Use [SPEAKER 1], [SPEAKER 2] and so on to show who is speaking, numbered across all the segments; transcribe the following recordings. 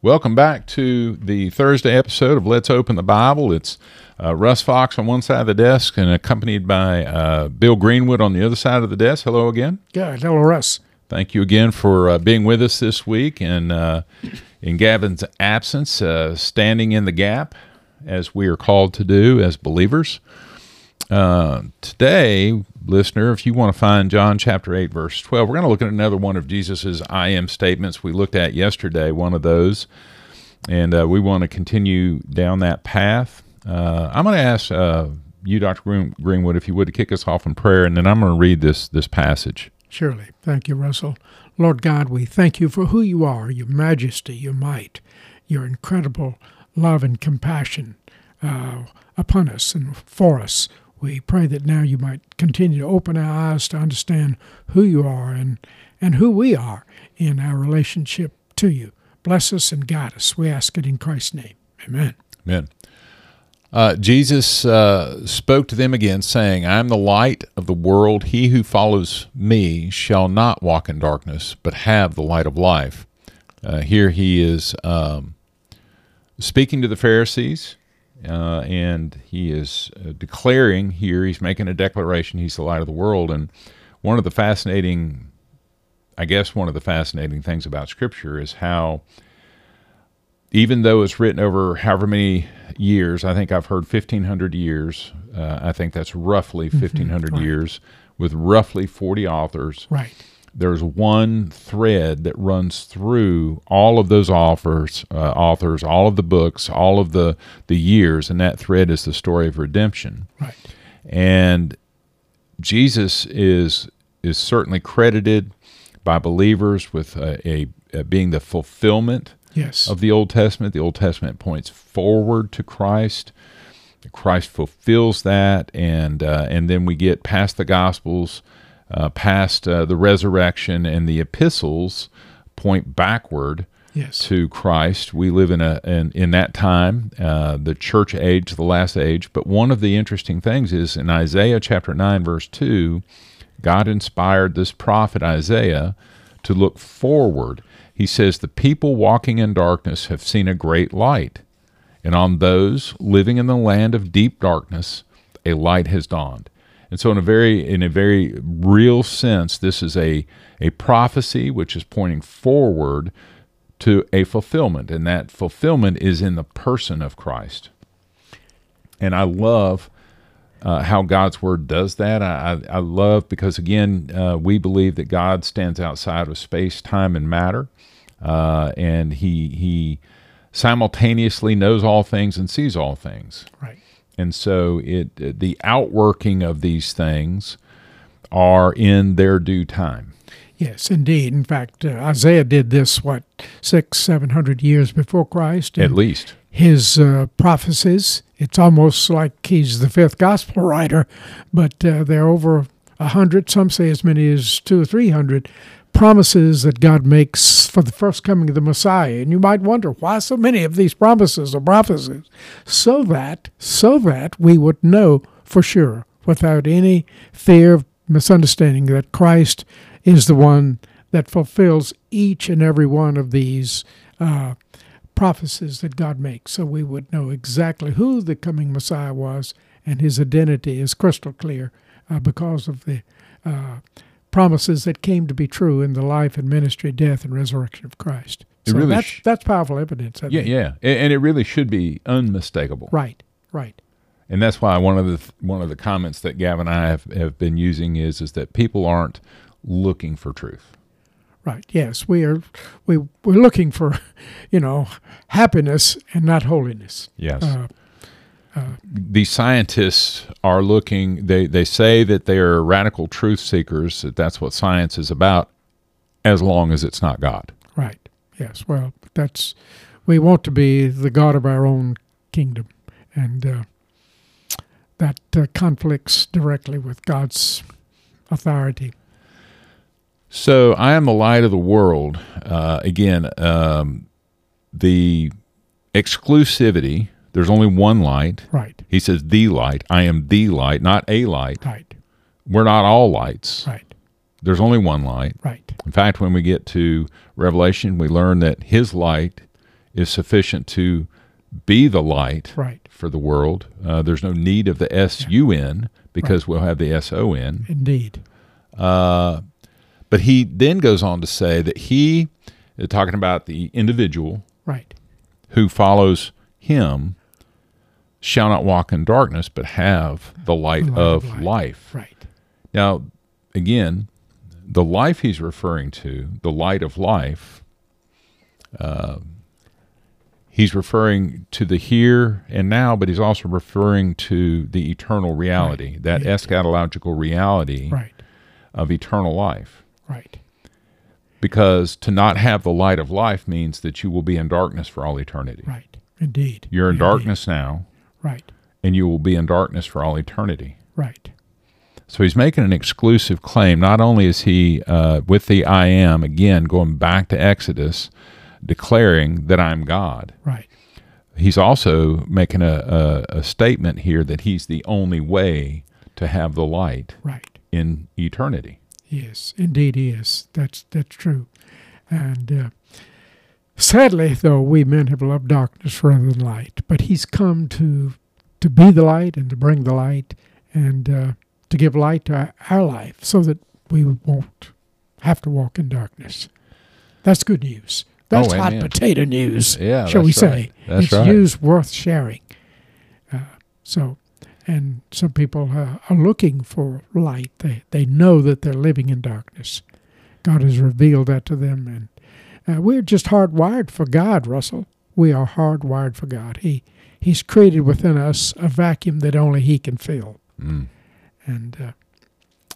[SPEAKER 1] Welcome back to the Thursday episode of Let's Open the Bible. It's uh, Russ Fox on one side of the desk and accompanied by uh, Bill Greenwood on the other side of the desk. Hello again.
[SPEAKER 2] Good. Hello, Russ.
[SPEAKER 1] Thank you again for uh, being with us this week and uh, in Gavin's absence, uh, standing in the gap as we are called to do as believers. Uh, today, listener, if you want to find John chapter 8, verse 12, we're going to look at another one of Jesus's I am statements. We looked at yesterday, one of those, and uh, we want to continue down that path. Uh, I'm going to ask uh, you, Dr. Green- Greenwood, if you would, to kick us off in prayer, and then I'm going to read this, this passage.
[SPEAKER 2] Surely. Thank you, Russel. Lord God, we thank you for who you are, your majesty, your might, your incredible love and compassion uh, upon us and for us. We pray that now you might continue to open our eyes to understand who you are and, and who we are in our relationship to you. Bless us and guide us. We ask it in Christ's name. Amen.
[SPEAKER 1] Amen. Uh, Jesus uh, spoke to them again, saying, I am the light of the world. He who follows me shall not walk in darkness, but have the light of life. Uh, here he is um, speaking to the Pharisees, uh, and he is uh, declaring here, he's making a declaration, he's the light of the world. And one of the fascinating, I guess, one of the fascinating things about Scripture is how even though it's written over however many years, I think I've heard 1,500 years. Uh, I think that's roughly 1,500
[SPEAKER 2] right.
[SPEAKER 1] years with roughly 40 authors.
[SPEAKER 2] Right.
[SPEAKER 1] There's one thread that runs through all of those authors, uh, authors, all of the books, all of the the years, and that thread is the story of redemption.
[SPEAKER 2] Right.
[SPEAKER 1] And Jesus is is certainly credited by believers with a, a, a being the fulfillment
[SPEAKER 2] Yes.
[SPEAKER 1] of the Old Testament. The Old Testament points forward to Christ. Christ fulfills that, and uh, and then we get past the Gospels, uh, past uh, the resurrection, and the epistles point backward
[SPEAKER 2] yes.
[SPEAKER 1] to Christ. We live in a in, in that time, uh, the church age, the last age. But one of the interesting things is in Isaiah chapter nine, verse two, God inspired this prophet Isaiah to look forward. He says, "The people walking in darkness have seen a great light, and on those living in the land of deep darkness, a light has dawned." And so, in a very in a very real sense, this is a a prophecy which is pointing forward to a fulfillment, and that fulfillment is in the person of Christ. And I love uh, how God's word does that. I, I, I love because again, uh, we believe that God stands outside of space, time, and matter, uh, and he he simultaneously knows all things and sees all things.
[SPEAKER 2] Right.
[SPEAKER 1] And so it the outworking of these things are in their due time.
[SPEAKER 2] Yes, indeed. In fact, uh, Isaiah did this, what, six, seven hundred years before Christ?
[SPEAKER 1] At least.
[SPEAKER 2] His uh, prophecies, it's almost like he's the fifth gospel writer, but uh, there are over a hundred, some say as many as two or three hundred promises that God makes for the first coming of the Messiah. And you might wonder why so many of these promises or prophecies? So that, so that we would know for sure, without any fear of misunderstanding, that Christ is the one that fulfills each and every one of these uh, prophecies that God makes. So we would know exactly who the coming Messiah was, and his identity is crystal clear uh, because of the uh, promises that came to be true in the life and ministry, death, and resurrection of Christ.
[SPEAKER 1] It
[SPEAKER 2] So
[SPEAKER 1] really
[SPEAKER 2] that's,
[SPEAKER 1] sh-
[SPEAKER 2] that's powerful evidence. I
[SPEAKER 1] Yeah, yeah, and it really should be unmistakable.
[SPEAKER 2] Right, right.
[SPEAKER 1] And that's why one of the th- one of the comments that Gavin and I have, have been using is is that people aren't looking for truth.
[SPEAKER 2] Right. Yes, we are. We we're looking for, you know, happiness and not holiness.
[SPEAKER 1] Yes.
[SPEAKER 2] Uh,
[SPEAKER 1] the scientists are looking they, they say that they are radical truth seekers that that's what science is about as long as it's not god
[SPEAKER 2] right. Yes. Well, that's we want to be the God of our own kingdom, and uh, that uh, conflicts directly with God's authority.
[SPEAKER 1] so i am the light of the world uh, again um, the exclusivity there's only one light
[SPEAKER 2] Right.
[SPEAKER 1] he says the light i am the light not a light
[SPEAKER 2] Right.
[SPEAKER 1] we're not all lights
[SPEAKER 2] Right.
[SPEAKER 1] there's only one light
[SPEAKER 2] Right.
[SPEAKER 1] in fact when we get to revelation we learn that his light is sufficient to be the light
[SPEAKER 2] Right.
[SPEAKER 1] for the world. Uh, there's no need of the S U N because we'll have the S O N.
[SPEAKER 2] Indeed.
[SPEAKER 1] Uh, but he then goes on to say that he, uh, talking about the individual
[SPEAKER 2] Right.
[SPEAKER 1] who follows him, shall not walk in darkness, but have the light,
[SPEAKER 2] The light
[SPEAKER 1] of,
[SPEAKER 2] of light.
[SPEAKER 1] life.
[SPEAKER 2] Right.
[SPEAKER 1] Now, again, the life he's referring to, the light of life, uh, he's referring to the here and now, but he's also referring to the eternal reality, that
[SPEAKER 2] Yeah.
[SPEAKER 1] eschatological reality
[SPEAKER 2] Right.
[SPEAKER 1] of eternal life.
[SPEAKER 2] Right.
[SPEAKER 1] Because to not have the light of life means that you will be in darkness for all eternity.
[SPEAKER 2] Right. Indeed.
[SPEAKER 1] You're in
[SPEAKER 2] Indeed.
[SPEAKER 1] darkness now,
[SPEAKER 2] Right.
[SPEAKER 1] and you will be in darkness for all eternity.
[SPEAKER 2] Right.
[SPEAKER 1] So he's making an exclusive claim. Not only is he uh, with the I am, again, going back to Exodus, declaring that I'm God,
[SPEAKER 2] Right.
[SPEAKER 1] he's also making a, a, a statement here that he's the only way to have the light
[SPEAKER 2] Right.
[SPEAKER 1] in eternity.
[SPEAKER 2] Yes, indeed he is. That's that's true. And uh, sadly, though, we men have loved darkness rather than light. But he's come to to be the light and to bring the light and uh, to give light to our, our life, so that we won't have to walk in darkness. That's good news. That's
[SPEAKER 1] Oh,
[SPEAKER 2] hot potato news,
[SPEAKER 1] Yeah,
[SPEAKER 2] shall we say?
[SPEAKER 1] right. That's
[SPEAKER 2] it's
[SPEAKER 1] right.
[SPEAKER 2] news worth sharing. Uh, so, and some people uh, are looking for light. They they know that they're living in darkness. God has revealed that to them, and uh, we're just hardwired for God, Russel. We are hardwired for God. He He's created within us a vacuum that only He can fill,
[SPEAKER 1] Mm.
[SPEAKER 2] and uh,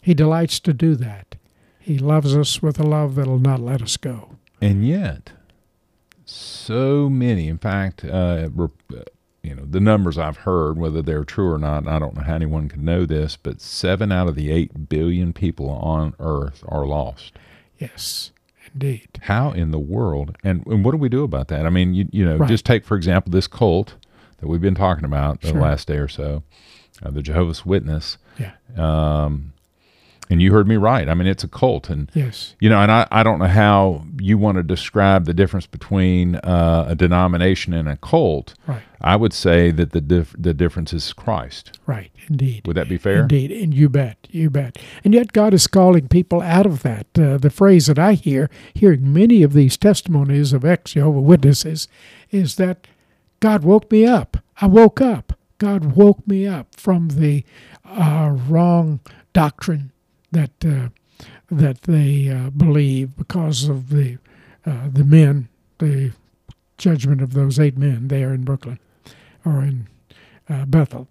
[SPEAKER 2] He delights to do that. He loves us with a love that'll not let us go.
[SPEAKER 1] And yet, so many, in fact, uh, uh, you know, the numbers I've heard, whether they're true or not, I don't know how anyone can know this, but seven out of the eight billion people on Earth are lost.
[SPEAKER 2] Yes, indeed.
[SPEAKER 1] How in the world? And, and what do we do about that? I mean, you, you know,
[SPEAKER 2] Right.
[SPEAKER 1] just take, for example, this cult that we've been talking about the
[SPEAKER 2] Sure.
[SPEAKER 1] last day or so, uh, the Jehovah's Witness.
[SPEAKER 2] Yeah.
[SPEAKER 1] Um, and you heard me right. I mean, it's a cult. And
[SPEAKER 2] Yes.
[SPEAKER 1] you know, and I, I don't know how you want to describe the difference between uh, a denomination and a cult.
[SPEAKER 2] Right.
[SPEAKER 1] I would say that the dif- the difference is Christ.
[SPEAKER 2] Right. Indeed.
[SPEAKER 1] Would that be fair?
[SPEAKER 2] Indeed, and you bet, you bet. And yet, God is calling people out of that. Uh, the phrase that I hear, hearing many of these testimonies of ex Jehovah Witnesses, is that God woke me up. I woke up. God woke me up from the uh, wrong doctrine that uh, that they uh, believe because of the uh, the men, the judgment of those eight men there in Brooklyn or in uh, Bethel.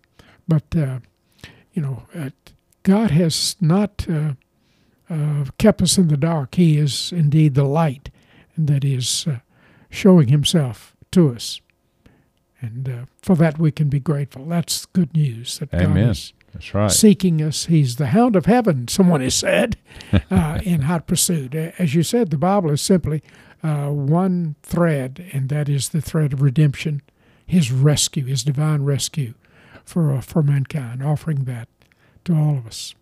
[SPEAKER 2] But uh, you know, God has not uh, uh, kept us in the dark. He is indeed the light, and that is uh, showing Himself to us. And uh, for that we can be grateful. That's good news that
[SPEAKER 1] Amen.
[SPEAKER 2] God is
[SPEAKER 1] That's right.
[SPEAKER 2] seeking us. He's the hound of heaven, someone has said, uh, in hot pursuit. As you said, the Bible is simply uh, one thread, and that is the thread of redemption, His rescue, His divine rescue for uh, for mankind, offering that to all of us.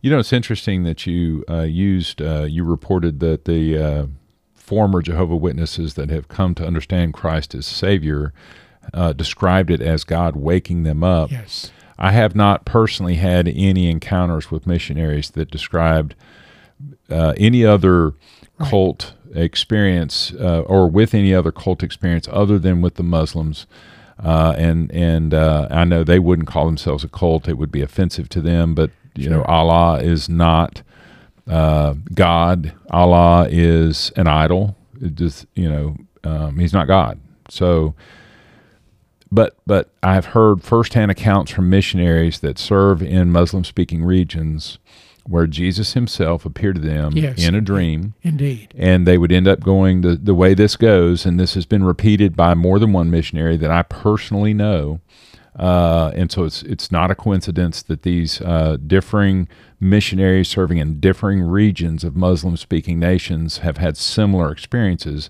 [SPEAKER 1] You know, it's interesting that you uh, used, uh, you reported that the uh, former Jehovah Witnesses that have come to understand Christ as Savior uh, described it as God waking them up.
[SPEAKER 2] Yes,
[SPEAKER 1] I have not personally had any encounters with missionaries that described uh, any other
[SPEAKER 2] Right.
[SPEAKER 1] cult experience uh, or with any other cult experience other than with the Muslims. Uh, and and uh, I know they wouldn't call themselves a cult; it would be offensive to them. But you know, Allah is not uh, God. Allah is an idol. It just you know, um, He's not God. So but but I've heard firsthand accounts from missionaries that serve in Muslim speaking regions where Jesus himself appeared to them
[SPEAKER 2] Yes.
[SPEAKER 1] in a dream
[SPEAKER 2] indeed.
[SPEAKER 1] and they would end up going the, the way this goes and this has been repeated by more than one missionary that I personally know uh, and so it's it's not a coincidence that these uh, differing missionaries serving in differing regions of Muslim speaking nations have had similar experiences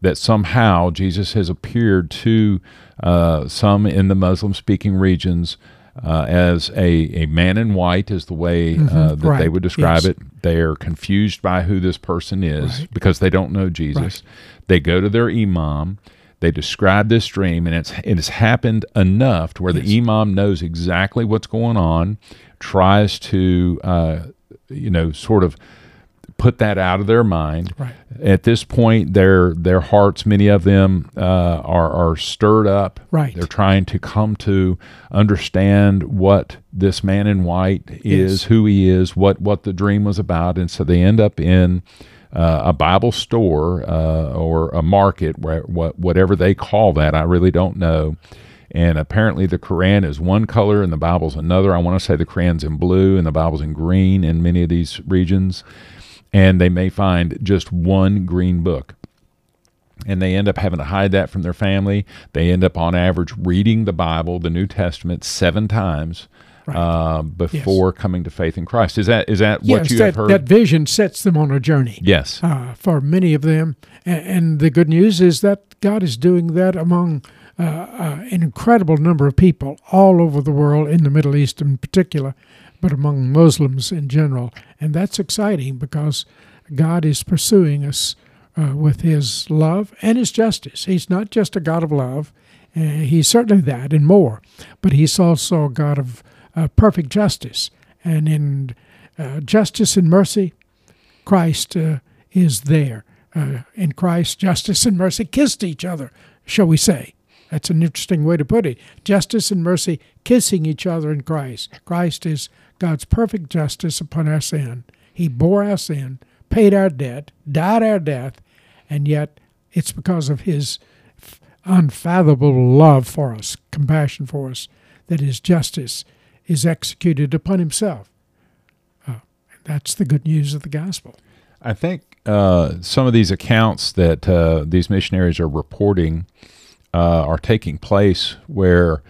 [SPEAKER 1] that somehow Jesus has appeared to uh, some in the Muslim speaking regions uh, as a, a man in white, is the way uh,
[SPEAKER 2] Mhm,
[SPEAKER 1] that they would describe
[SPEAKER 2] yes.
[SPEAKER 1] it. They are confused by who this person is
[SPEAKER 2] Right.
[SPEAKER 1] because they don't know Jesus.
[SPEAKER 2] Right.
[SPEAKER 1] They go to their imam. They describe this dream, and it's it has happened enough to where
[SPEAKER 2] Yes.
[SPEAKER 1] the imam knows exactly what's going on, tries to uh, you know sort of put that out of their mind.
[SPEAKER 2] Right.
[SPEAKER 1] At this point, their their hearts, many of them, uh, are are stirred up.
[SPEAKER 2] Right.
[SPEAKER 1] They're trying to come to understand what this man in white is,
[SPEAKER 2] Yes.
[SPEAKER 1] who he is, what what the dream was about, and so they end up in uh, a Bible store uh, or a market, where what whatever they call that, I really don't know. And apparently, the Quran is one color and the Bible's another. I want to say the Quran's in blue and the Bible's in green in many of these regions. And they may find just one green book and they end up having to hide that from their family. They end up, on average, reading the Bible, the New Testament, seven times
[SPEAKER 2] Right.
[SPEAKER 1] uh, before coming to faith in Christ. Is that is that what you
[SPEAKER 2] that,
[SPEAKER 1] have heard?
[SPEAKER 2] that vision sets them on a journey.
[SPEAKER 1] yes.
[SPEAKER 2] uh, for many of them. And, and the good news is that God is doing that among uh, uh, an incredible number of people all over the world, in the Middle East in particular, but among Muslims in general. And that's exciting because God is pursuing us uh, with His love and His justice. He's not just a God of love, uh, He's certainly that and more, but He's also a God of uh, perfect justice. And in uh, justice and mercy, Christ uh, is there. Uh, in Christ, justice and mercy kissed each other, shall we say. That's an interesting way to put it. Justice and mercy kissing each other in Christ. Christ is God's perfect justice upon our sin. He bore our sin, paid our debt, died our death, and yet it's because of His unfathomable love for us, compassion for us, that His justice is executed upon Himself. Uh, that's the good news of the gospel.
[SPEAKER 1] I think uh, some of these accounts that uh, these missionaries are reporting uh, are taking place where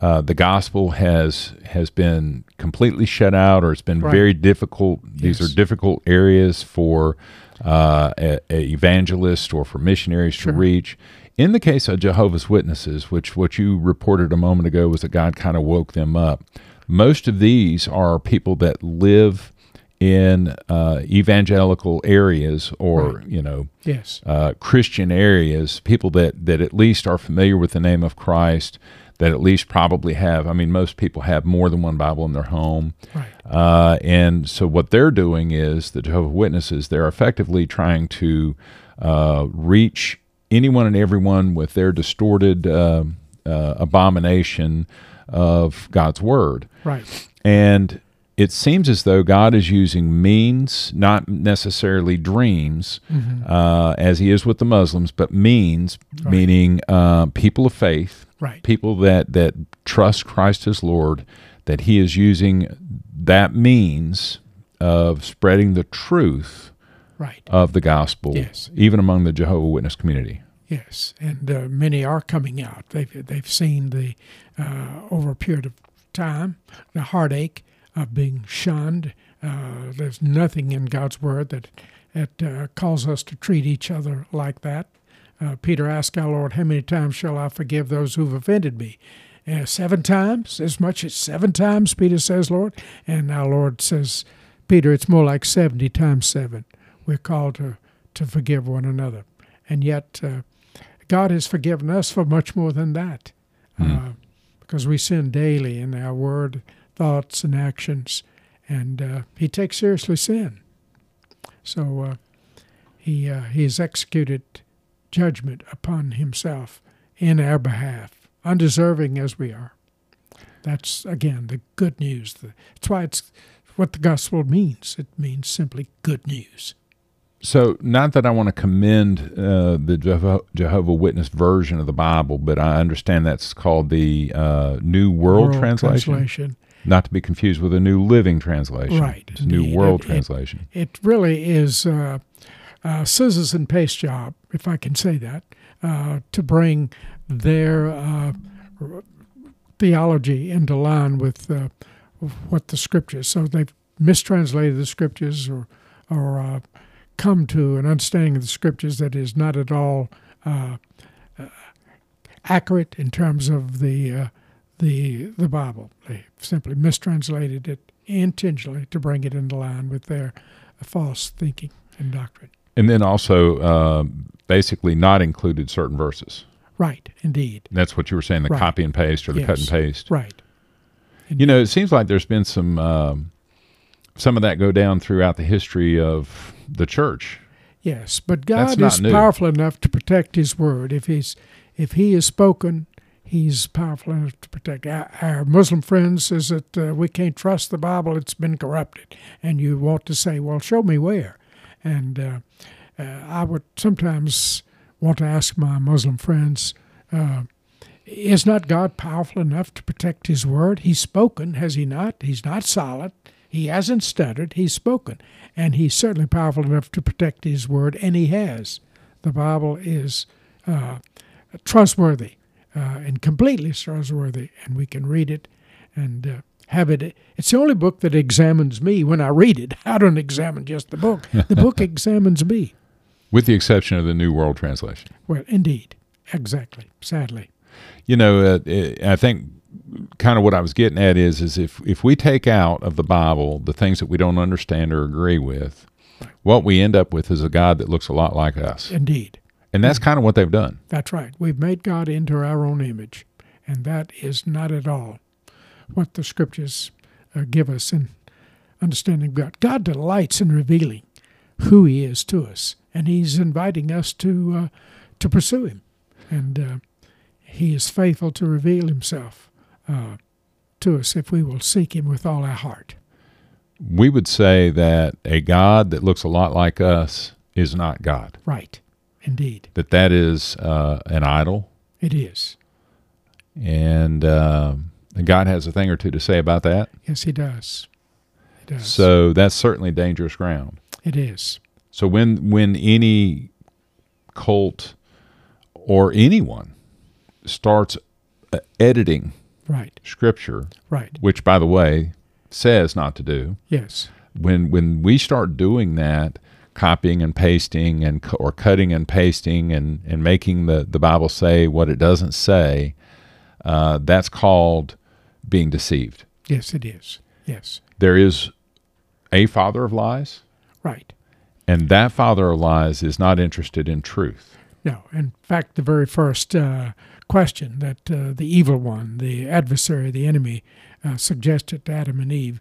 [SPEAKER 1] uh, the gospel has has been completely shut out, or it's been
[SPEAKER 2] Right.
[SPEAKER 1] very difficult. These
[SPEAKER 2] Yes.
[SPEAKER 1] are difficult areas for uh, a, a evangelists or for missionaries
[SPEAKER 2] Sure.
[SPEAKER 1] to reach. In the case of Jehovah's Witnesses, which what you reported a moment ago was that God kind of woke them up. Most of these are people that live in uh, evangelical areas or
[SPEAKER 2] Right.
[SPEAKER 1] you know
[SPEAKER 2] Yes.
[SPEAKER 1] uh, Christian areas, people that that at least are familiar with the name of Christ, that at least probably have. I mean, most people have more than one Bible in their home,
[SPEAKER 2] Right.
[SPEAKER 1] uh, and so what they're doing is the Jehovah Witnesses. They're effectively trying to uh, reach anyone and everyone with their distorted uh, uh, abomination of God's word.
[SPEAKER 2] Right.
[SPEAKER 1] And it seems as though God is using means, not necessarily dreams, uh, as He is with the Muslims, but means,
[SPEAKER 2] Right.
[SPEAKER 1] meaning uh, people of faith,
[SPEAKER 2] Right.
[SPEAKER 1] people that that trust Christ as Lord. That He is using that means of spreading the truth
[SPEAKER 2] Right.
[SPEAKER 1] of the gospel,
[SPEAKER 2] Yes.
[SPEAKER 1] even among the Jehovah Witness community.
[SPEAKER 2] Yes, and uh, many are coming out. They've they've seen the uh, over a period of time the heartache of being shunned. Uh, there's nothing in God's word that that uh, calls us to treat each other like that. Uh, Peter asked our Lord, "How many times shall I forgive those who've offended me?" Uh, seven times, as much as seven times, Peter says, Lord. And our Lord says, Peter, it's more like 70 times seven. We're called to, to forgive one another. And yet, uh, God has forgiven us for much more than that uh, because we sin daily in our word, thoughts, and actions. And uh, He takes seriously sin. So uh, he, uh, he has executed judgment upon Himself in our behalf, undeserving as we are. That's, again, the good news. That's why it's what the gospel means. It means simply good news.
[SPEAKER 1] So, not that I want to commend uh, the Jehovah, Jehovah Witness version of the Bible, but I understand that's called the uh, New World, Translation,
[SPEAKER 2] Translation.
[SPEAKER 1] Not to be confused with a New Living Translation.
[SPEAKER 2] Right,
[SPEAKER 1] It's New
[SPEAKER 2] indeed.
[SPEAKER 1] World
[SPEAKER 2] It- it-
[SPEAKER 1] Translation.
[SPEAKER 2] It really is uh, a scissors and paste job, if I can say that, uh, to bring their uh, theology into line with uh, what the scriptures. So they've mistranslated the scriptures or or uh, come to an understanding of the scriptures that is not at all uh, uh, accurate in terms of the uh, the the Bible. They simply mistranslated it intentionally to bring it into line with their false thinking and doctrine.
[SPEAKER 1] And then also uh, basically not included certain verses.
[SPEAKER 2] Right, indeed.
[SPEAKER 1] That's what you were saying, the
[SPEAKER 2] Right.
[SPEAKER 1] copy and paste or the cut and paste.
[SPEAKER 2] Right.
[SPEAKER 1] You know, it seems like there's been some um, some of that go down throughout the history of the church.
[SPEAKER 2] Yes, but God is
[SPEAKER 1] new.
[SPEAKER 2] powerful enough to protect His word. If He's if He has spoken, He's powerful enough to protect. Our, Muslim friends says that uh, we can't trust the Bible; it's been corrupted. And you want to say, "Well, show me where." And uh, uh, I would sometimes want to ask my Muslim friends. Uh, is not God powerful enough to protect His word? He's spoken, has He not? He's not silent. He hasn't stuttered. He's spoken. And He's certainly powerful enough to protect His word, and He has. The Bible is uh, trustworthy and completely trustworthy, and we can read it and uh, have it. It's the only book that examines me when I read it. I don't examine just the book, the book examines me.
[SPEAKER 1] With the exception of the New World Translation.
[SPEAKER 2] Well, indeed. Exactly. Sadly.
[SPEAKER 1] You know, uh, I think kind of what I was getting at is is if if we take out of the Bible the things that we don't understand or agree with, what we end up with is a God that looks a lot like us,
[SPEAKER 2] Indeed.
[SPEAKER 1] And that's kind of what they've done.
[SPEAKER 2] That's right. We've made God into our own image, and that is not at all what the scriptures uh, give us in understanding God. God delights in revealing who He is to us, and He's inviting us to uh, to pursue Him, and uh, He is faithful to reveal Himself uh, to us if we will seek Him with all our heart.
[SPEAKER 1] We would say that a God that looks a lot like us is not God.
[SPEAKER 2] Right. Indeed,
[SPEAKER 1] That that is uh, an idol,
[SPEAKER 2] it is.
[SPEAKER 1] and uh, God has a thing or two to say about that.
[SPEAKER 2] Yes, He does. He does.
[SPEAKER 1] So that's certainly dangerous ground.
[SPEAKER 2] it is.
[SPEAKER 1] So when when any cult or anyone starts uh, editing
[SPEAKER 2] Right.
[SPEAKER 1] scripture,
[SPEAKER 2] Right.
[SPEAKER 1] which by the way says not to do,
[SPEAKER 2] Yes.
[SPEAKER 1] when when we start doing that, copying and pasting and or cutting and pasting and and making the the Bible say what it doesn't say, uh, that's called being deceived.
[SPEAKER 2] Yes, it is. Yes.
[SPEAKER 1] There is a father of lies,
[SPEAKER 2] Right.
[SPEAKER 1] and that father of lies is not interested in truth.
[SPEAKER 2] No. In fact, the very first uh, question that uh, the evil one, the adversary, the enemy, uh, suggested to Adam and Eve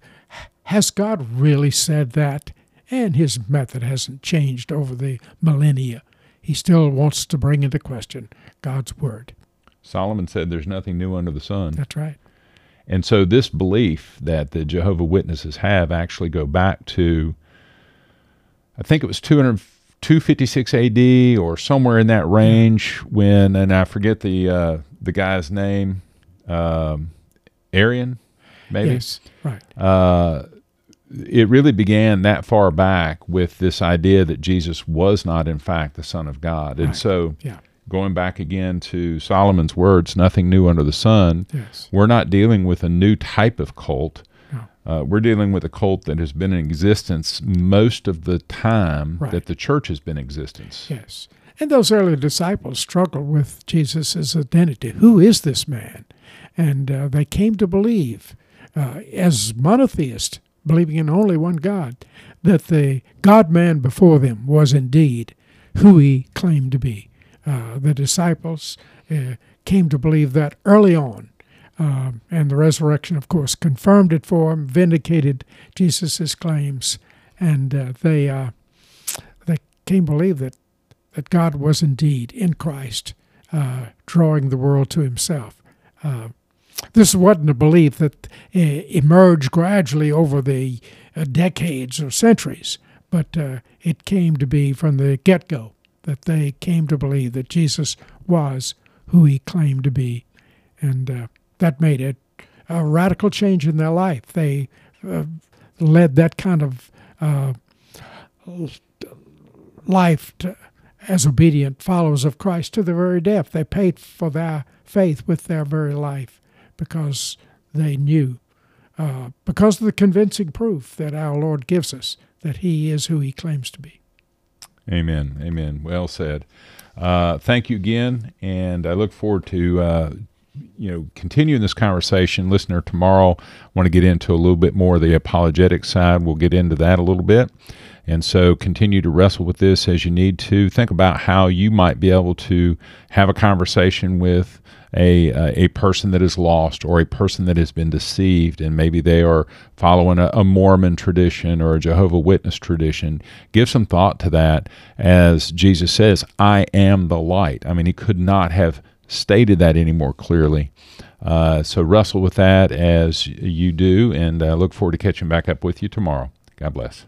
[SPEAKER 2] has God really said that? And his method hasn't changed over the millennia. He still wants to bring into question God's word.
[SPEAKER 1] Solomon said there's nothing new under the sun.
[SPEAKER 2] That's right.
[SPEAKER 1] And so this belief that the Jehovah Witnesses have actually go back to I think it was 200 256 AD or somewhere in that range when and I forget the uh, the guy's name um, Arian maybe
[SPEAKER 2] Yes. Right.
[SPEAKER 1] uh, it really began that far back with this idea that Jesus was not, in fact, the Son of God. And
[SPEAKER 2] Right.
[SPEAKER 1] so,
[SPEAKER 2] Yeah.
[SPEAKER 1] going back again to Solomon's words, nothing new under the sun,
[SPEAKER 2] Yes.
[SPEAKER 1] we're not dealing with a new type of cult.
[SPEAKER 2] No.
[SPEAKER 1] Uh, we're dealing with a cult that has been in existence most of the time
[SPEAKER 2] Right.
[SPEAKER 1] that the church has been in existence.
[SPEAKER 2] Yes. And those early disciples struggled with Jesus' identity. Who is this man? And uh, they came to believe, uh, as monotheists, believing in only one God, that the God man before them was indeed who he claimed to be. Uh, the disciples uh, came to believe that early on. Um, and the resurrection, of course, confirmed it for them, vindicated Jesus' claims, and uh, they uh, they came to believe that that God was indeed in Christ, uh, drawing the world to Himself. This wasn't a belief that uh, emerged gradually over the uh, decades or centuries, but uh, it came to be from the get go that they came to believe that Jesus was who He claimed to be, and that made it a radical change in their life. They led that kind of life to, as obedient followers of Christ to the very death. They paid for their faith with their very life because they knew, uh, because of the convincing proof that our Lord gives us that He is who He claims to be.
[SPEAKER 1] Amen. Amen. Well said. Uh, thank you again, and I look forward to uh, you know, continuing this conversation, listener, tomorrow I want to get into a little bit more of the apologetic side. We'll get into that a little bit. And so continue to wrestle with this as you need to. Think about how you might be able to have a conversation with a uh, a person that is lost or a person that has been deceived and maybe they are following a, a, Mormon tradition or a Jehovah Witness tradition. Give some thought to that as Jesus says, "I am the light." I mean, he could not have stated that any more clearly. Uh, so wrestle with that as you do, and uh, look forward to catching back up with you tomorrow. God bless.